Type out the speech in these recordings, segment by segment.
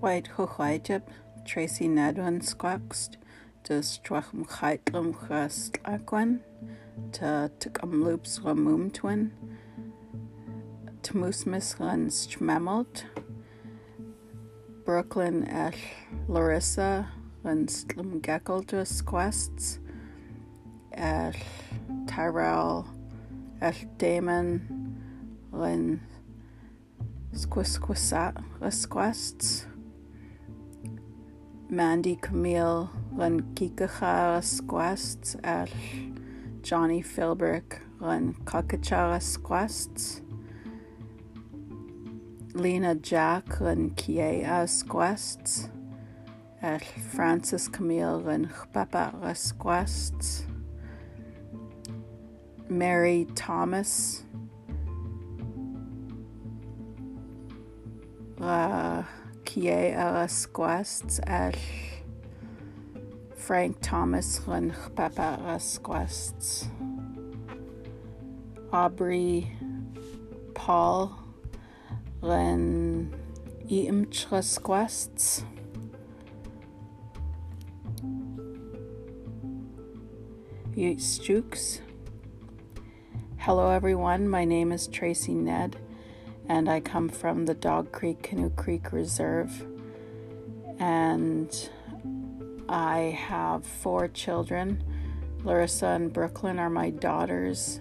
White Hochwaitip, Tracy Nedwin Squaxt, dus Trachum Chaitlum Chast Aquan, to Tukum Loops Ramum Twin, Tmusmis Lens Chmemelt, Brooklyn El Larissa, Lens Lum Geckeldus Squasts, El Tyrell, El Damon, Len Squisquisat Squasts, Mandy Camille Len Kikacha Squasts El Johnny Philbrick Len Kakachara Squasts, Lena Jack Len Kiea Squasts, El Francis Camille Len Chpapa Squasts, Mary Thomas La Kie Elas Quests El Frank Thomas Len Papa Quests Aubrey Paul Len Iimchras Quests Jukes Hello everyone, my name is Tracy Ned and I come from the Dog Creek Canoe Creek Reserve. And I have four children. Larissa and Brooklyn are my daughters,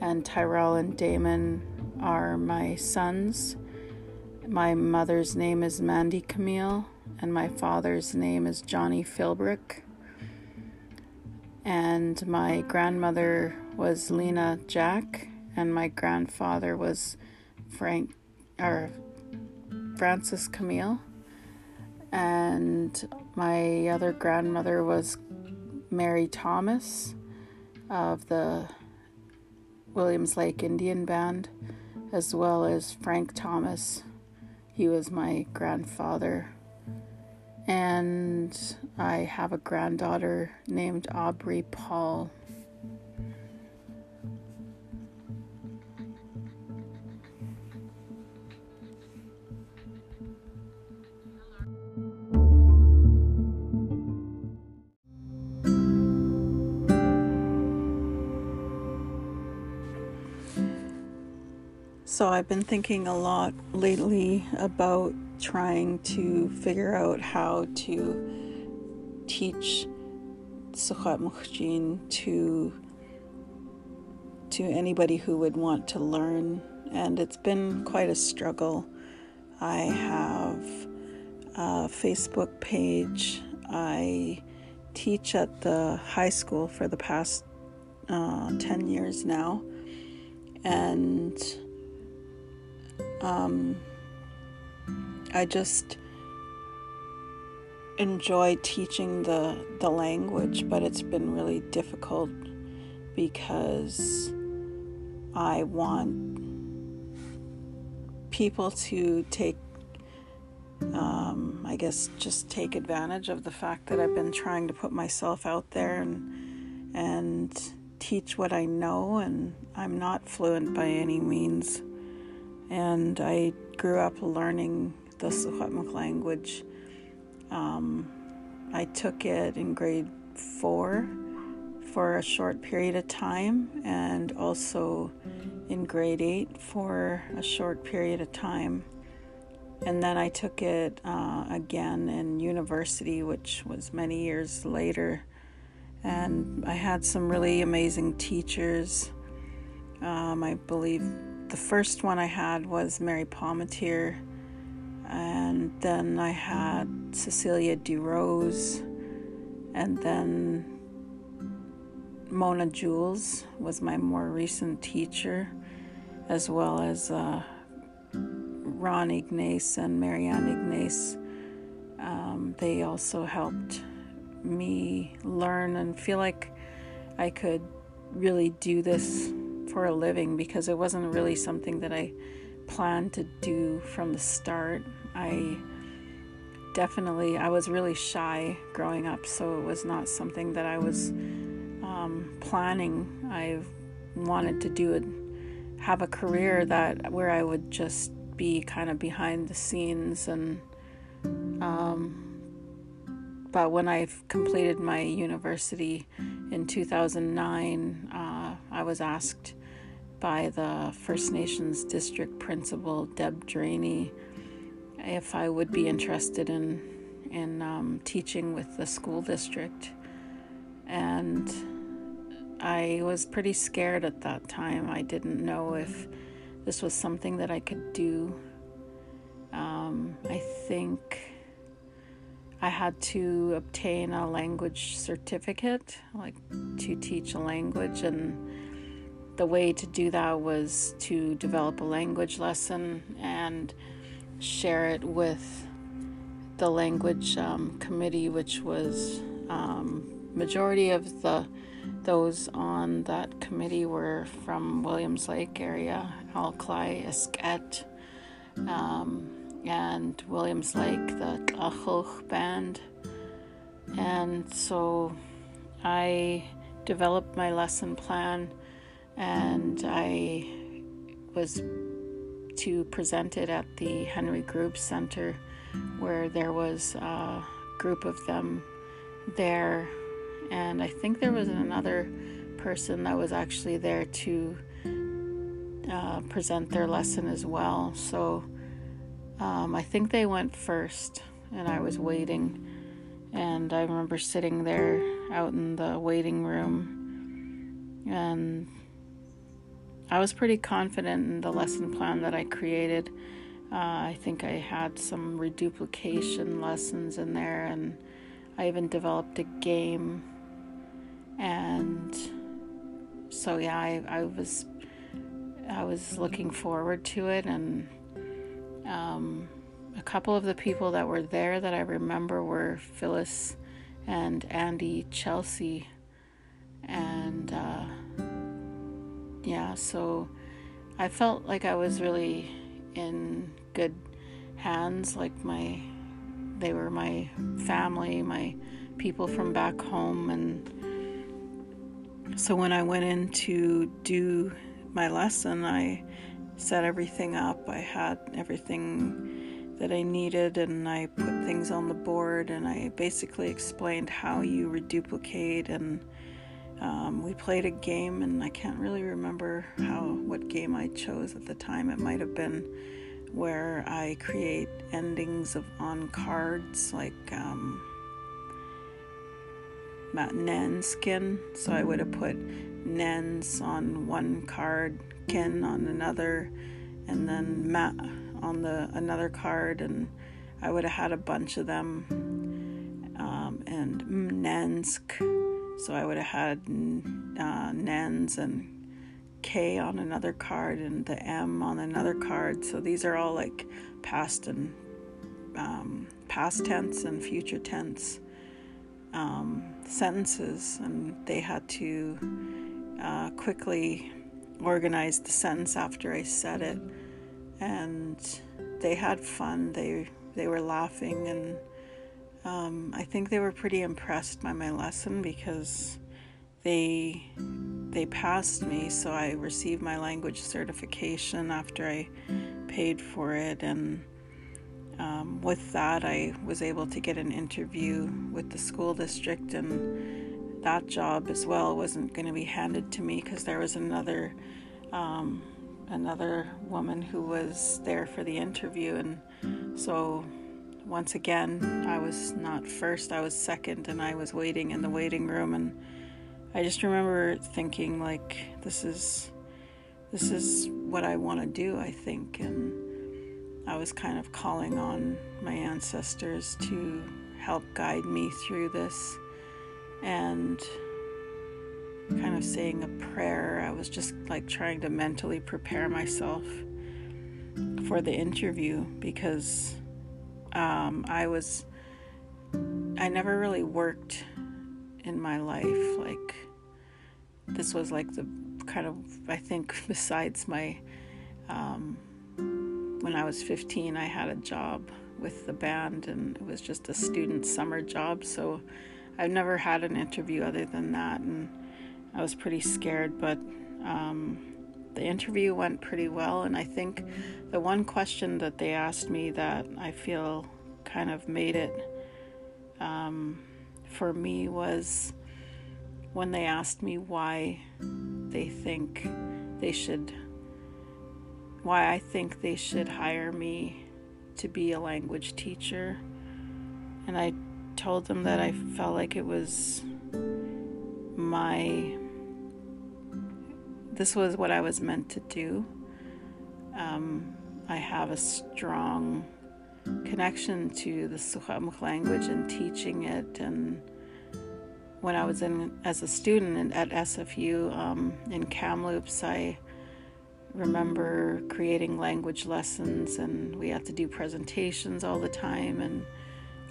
and Tyrell and Damon are my sons. My mother's name is Mandy Camille, and my father's name is Johnny Philbrick. And my grandmother was Lena Jack, and my grandfather was Frank or Francis Camille, and my other grandmother was Mary Thomas of the Williams Lake Indian Band, as well as Frank Thomas. He was my grandfather. And I have a granddaughter named Aubrey Paul. So, I've been thinking a lot lately about trying to figure out how to teach Secwepemctsín to to anybody who would want to learn and it's been quite a struggle. I have a Facebook page. I teach at the high school for the past uh, 10 years now and um, I just enjoy teaching the the language, but it's been really difficult because I want people to take um, I guess just take advantage of the fact that I've been trying to put myself out there and and teach what I know and I'm not fluent by any means and I grew up learning the Secwepemc language. Um, I took it in grade four for a short period of time, and also in grade eight for a short period of time. And then I took it uh, again in university, which was many years later. And I had some really amazing teachers. Um, I believe the first one I had was Mary Palmatier, and then I had Cecilia DeRose, and then Mona Jules was my more recent teacher, as well as uh, Ron Ignace and Marianne Ignace. Um, they also helped me learn and feel like I could really do this for a living because it wasn't really something that I planned to do from the start. I definitely I was really shy growing up, so it was not something that I was um, planning. I wanted to do it, have a career that where I would just be kind of behind the scenes and Um, but when I completed my university in 2009, uh, I was asked by the First Nations district principal, Deb Draney, if I would be interested in, in um, teaching with the school district. And I was pretty scared at that time. I didn't know if this was something that I could do. Um, I think I had to obtain a language certificate, like to teach a language, and the way to do that was to develop a language lesson and share it with the language um, committee, which was um, majority of the those on that committee were from Williams Lake area, Alkali, Esquet, um, and Williams Lake, the Tlachoch band. And so I developed my lesson plan and I was to present it at the Henry Group Center where there was a group of them there and I think there was another person that was actually there to uh, present their lesson as well. So um, I think they went first, and I was waiting. And I remember sitting there out in the waiting room, and I was pretty confident in the lesson plan that I created. Uh, I think I had some reduplication lessons in there, and I even developed a game. And so yeah I, I was I was looking forward to it. And um, a couple of the people that were there that I remember were Phyllis and Andy Chelsea yeah so I felt like I was really in good hands like my they were my family my people from back home and so when I went in to do my lesson, I set everything up. I had everything that I needed and I put things on the board and I basically explained how you reduplicate and um, we played a game and I can't really remember how what game I chose at the time. It might have been where I create endings of on cards like um, Nen skin. So I would have put Nens on one card, Ken on another, and then Mat on the another card, and I would have had a bunch of them. Um, and Nensk, so I would have had uh, Nens and K on another card and the M on another card. So these are all like past and um, past tense and future tense um, sentences, and they had to uh, quickly organize the sentence after I said it. And they had fun. They they were laughing, and um, I think they were pretty impressed by my lesson because they they passed me. So I received my language certification after I paid for it, and um, with that, I was able to get an interview with the school district, and that job as well wasn't going to be handed to me because there was another um, another woman who was there for the interview, and so once again, I was not first; I was second, and I was waiting in the waiting room, and I just remember thinking like, this is this is what I want to do, I think, and I was kind of calling on my ancestors to help guide me through this and kind of saying a prayer. I was just like trying to mentally prepare myself for the interview because um, I was, I never really worked in my life. Like, this was like the kind of, I think, besides my um, when I was 15, I had a job with the band, and it was just a student summer job. So I've never had an interview other than that, and I was pretty scared, but um, the interview went pretty well. And I think the one question that they asked me that I feel kind of made it um, for me was when they asked me why they think they should, why I think they should hire me to be a language teacher. And I told them that I felt like it was my, this was what I was meant to do. Um, I have a strong connection to the Secwepemc language and teaching it. And when I was in as a student at SFU um, in Kamloops, I remember creating language lessons, and we had to do presentations all the time. And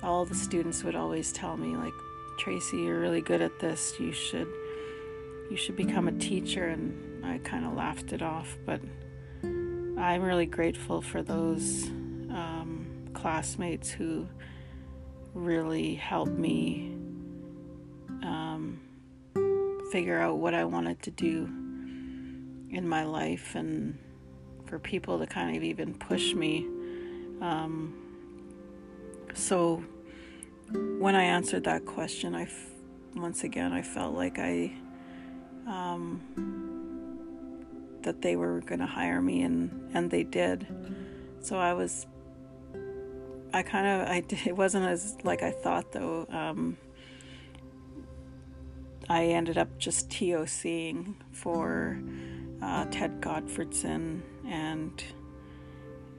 all the students would always tell me, like, Tracy, you're really good at this. You should you should become a teacher. And I kind of laughed it off, but I'm really grateful for those um, classmates who really helped me um, figure out what I wanted to do in my life and for people to kind of even push me. Um, so when I answered that question, I f- once again I felt like I um, that they were going to hire me, and and they did. So I was. I kind of I it wasn't as like I thought though. Um, I ended up just TOCing for uh, Ted Gottfredson, and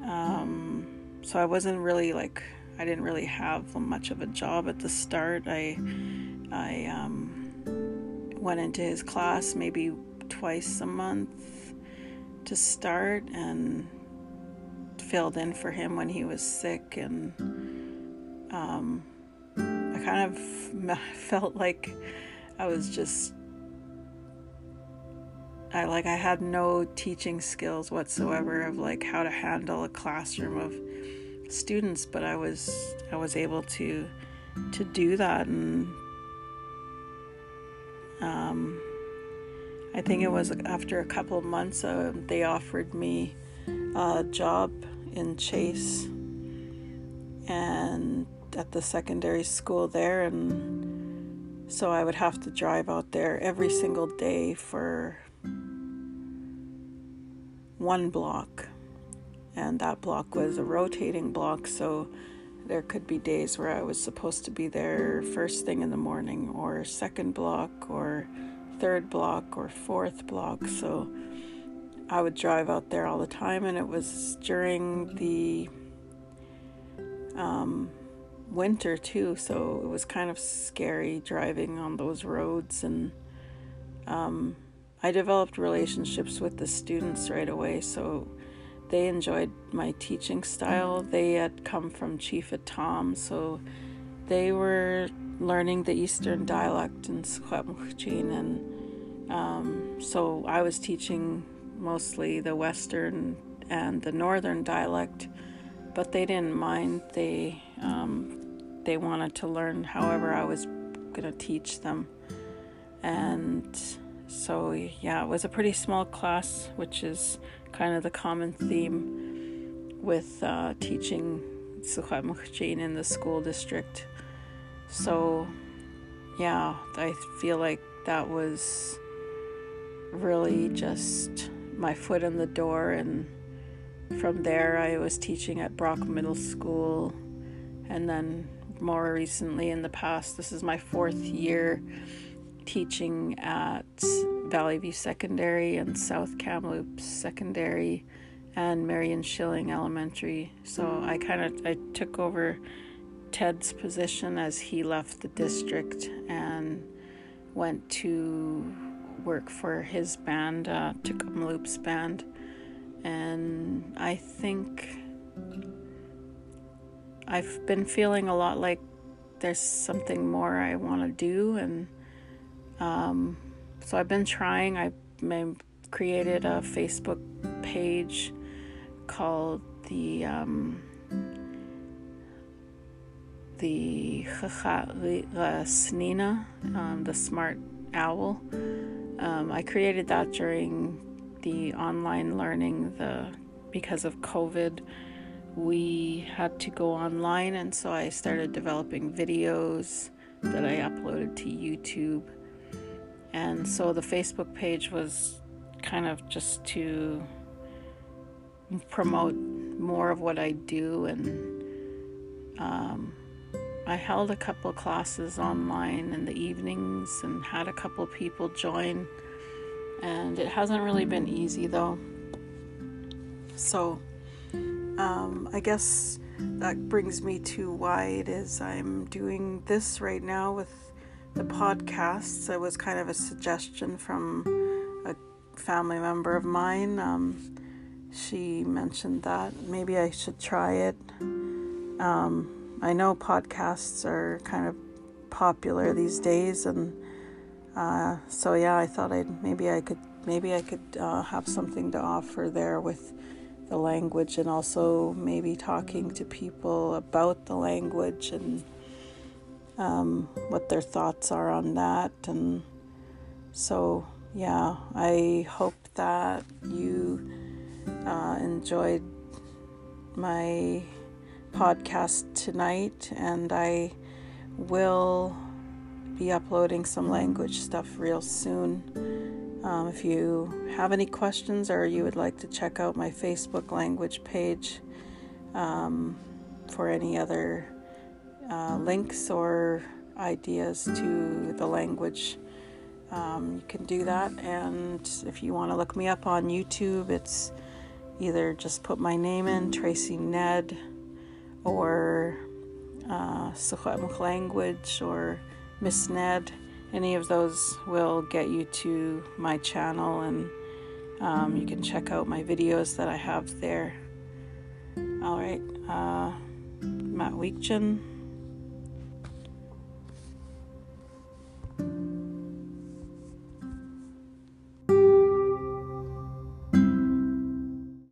um, so I wasn't really like I didn't really have much of a job at the start. I I um, went into his class maybe twice a month to start and filled in for him when he was sick and um, I kind of felt like I was just I like I had no teaching skills whatsoever of like how to handle a classroom of students but I was I was able to to do that and um, I think it was after a couple months, uh, they offered me a job in Chase and at the secondary school there. And so I would have to drive out there every single day for one block. And that block was a rotating block, so there could be days where I was supposed to be there first thing in the morning, or second block, or third block or fourth block. So I would drive out there all the time, and it was during the um, winter too. So it was kind of scary driving on those roads. And um, I developed relationships with the students right away. So they enjoyed my teaching style. They had come from Chief Atahm, so they were learning the Eastern dialect in Secwepemctsín, and um, so I was teaching mostly the Western and the Northern dialect, but they didn't mind. They um, they wanted to learn however I was going to teach them, and so yeah, it was a pretty small class, which is kind of the common theme with uh, teaching Secwepemctsín in the school district. So, yeah, I feel like that was really just my foot in the door. And from there, I was teaching at Brock Middle School. And then more recently, in the past, this is my fourth year teaching at Valley View Secondary and South Kamloops Secondary and Marion Schilling Elementary. So I kind of I took over Ted's position as he left the district and went to work for his band, uh, Loops band, and I think I've been feeling a lot like there's something more I want to do, and um, so I've been trying. I created a Facebook page called the um, the Snina, um, the smart owl. Um, I created that during the online learning, the because of COVID, we had to go online, and so I started developing videos that I uploaded to YouTube. And so the Facebook page was kind of just to promote more of what I do. And um, I held a couple classes online in the evenings and had a couple people join. And it hasn't really been easy though. So um, I guess that brings me to why it is I'm doing this right now with the podcasts. It was kind of a suggestion from a family member of mine. Um, she mentioned that maybe I should try it. Um, I know podcasts are kind of popular these days, and uh, so yeah, I thought I'd maybe I could maybe I could uh, have something to offer there with the language and also maybe talking to people about the language and um, what their thoughts are on that. And so, yeah, I hope that you uh, enjoyed my podcast tonight, and I will be uploading some language stuff real soon. Um, if you have any questions or you would like to check out my Facebook language page um, for any other uh, links or ideas to the language, um, you can do that. And if you want to look me up on YouTube, it's either just put my name in, Tracy Ned, or uh, language, or Miss Ned any of those will get you to my channel and um, you can check out my videos that I have there. All right, uh, Matt Weekchin.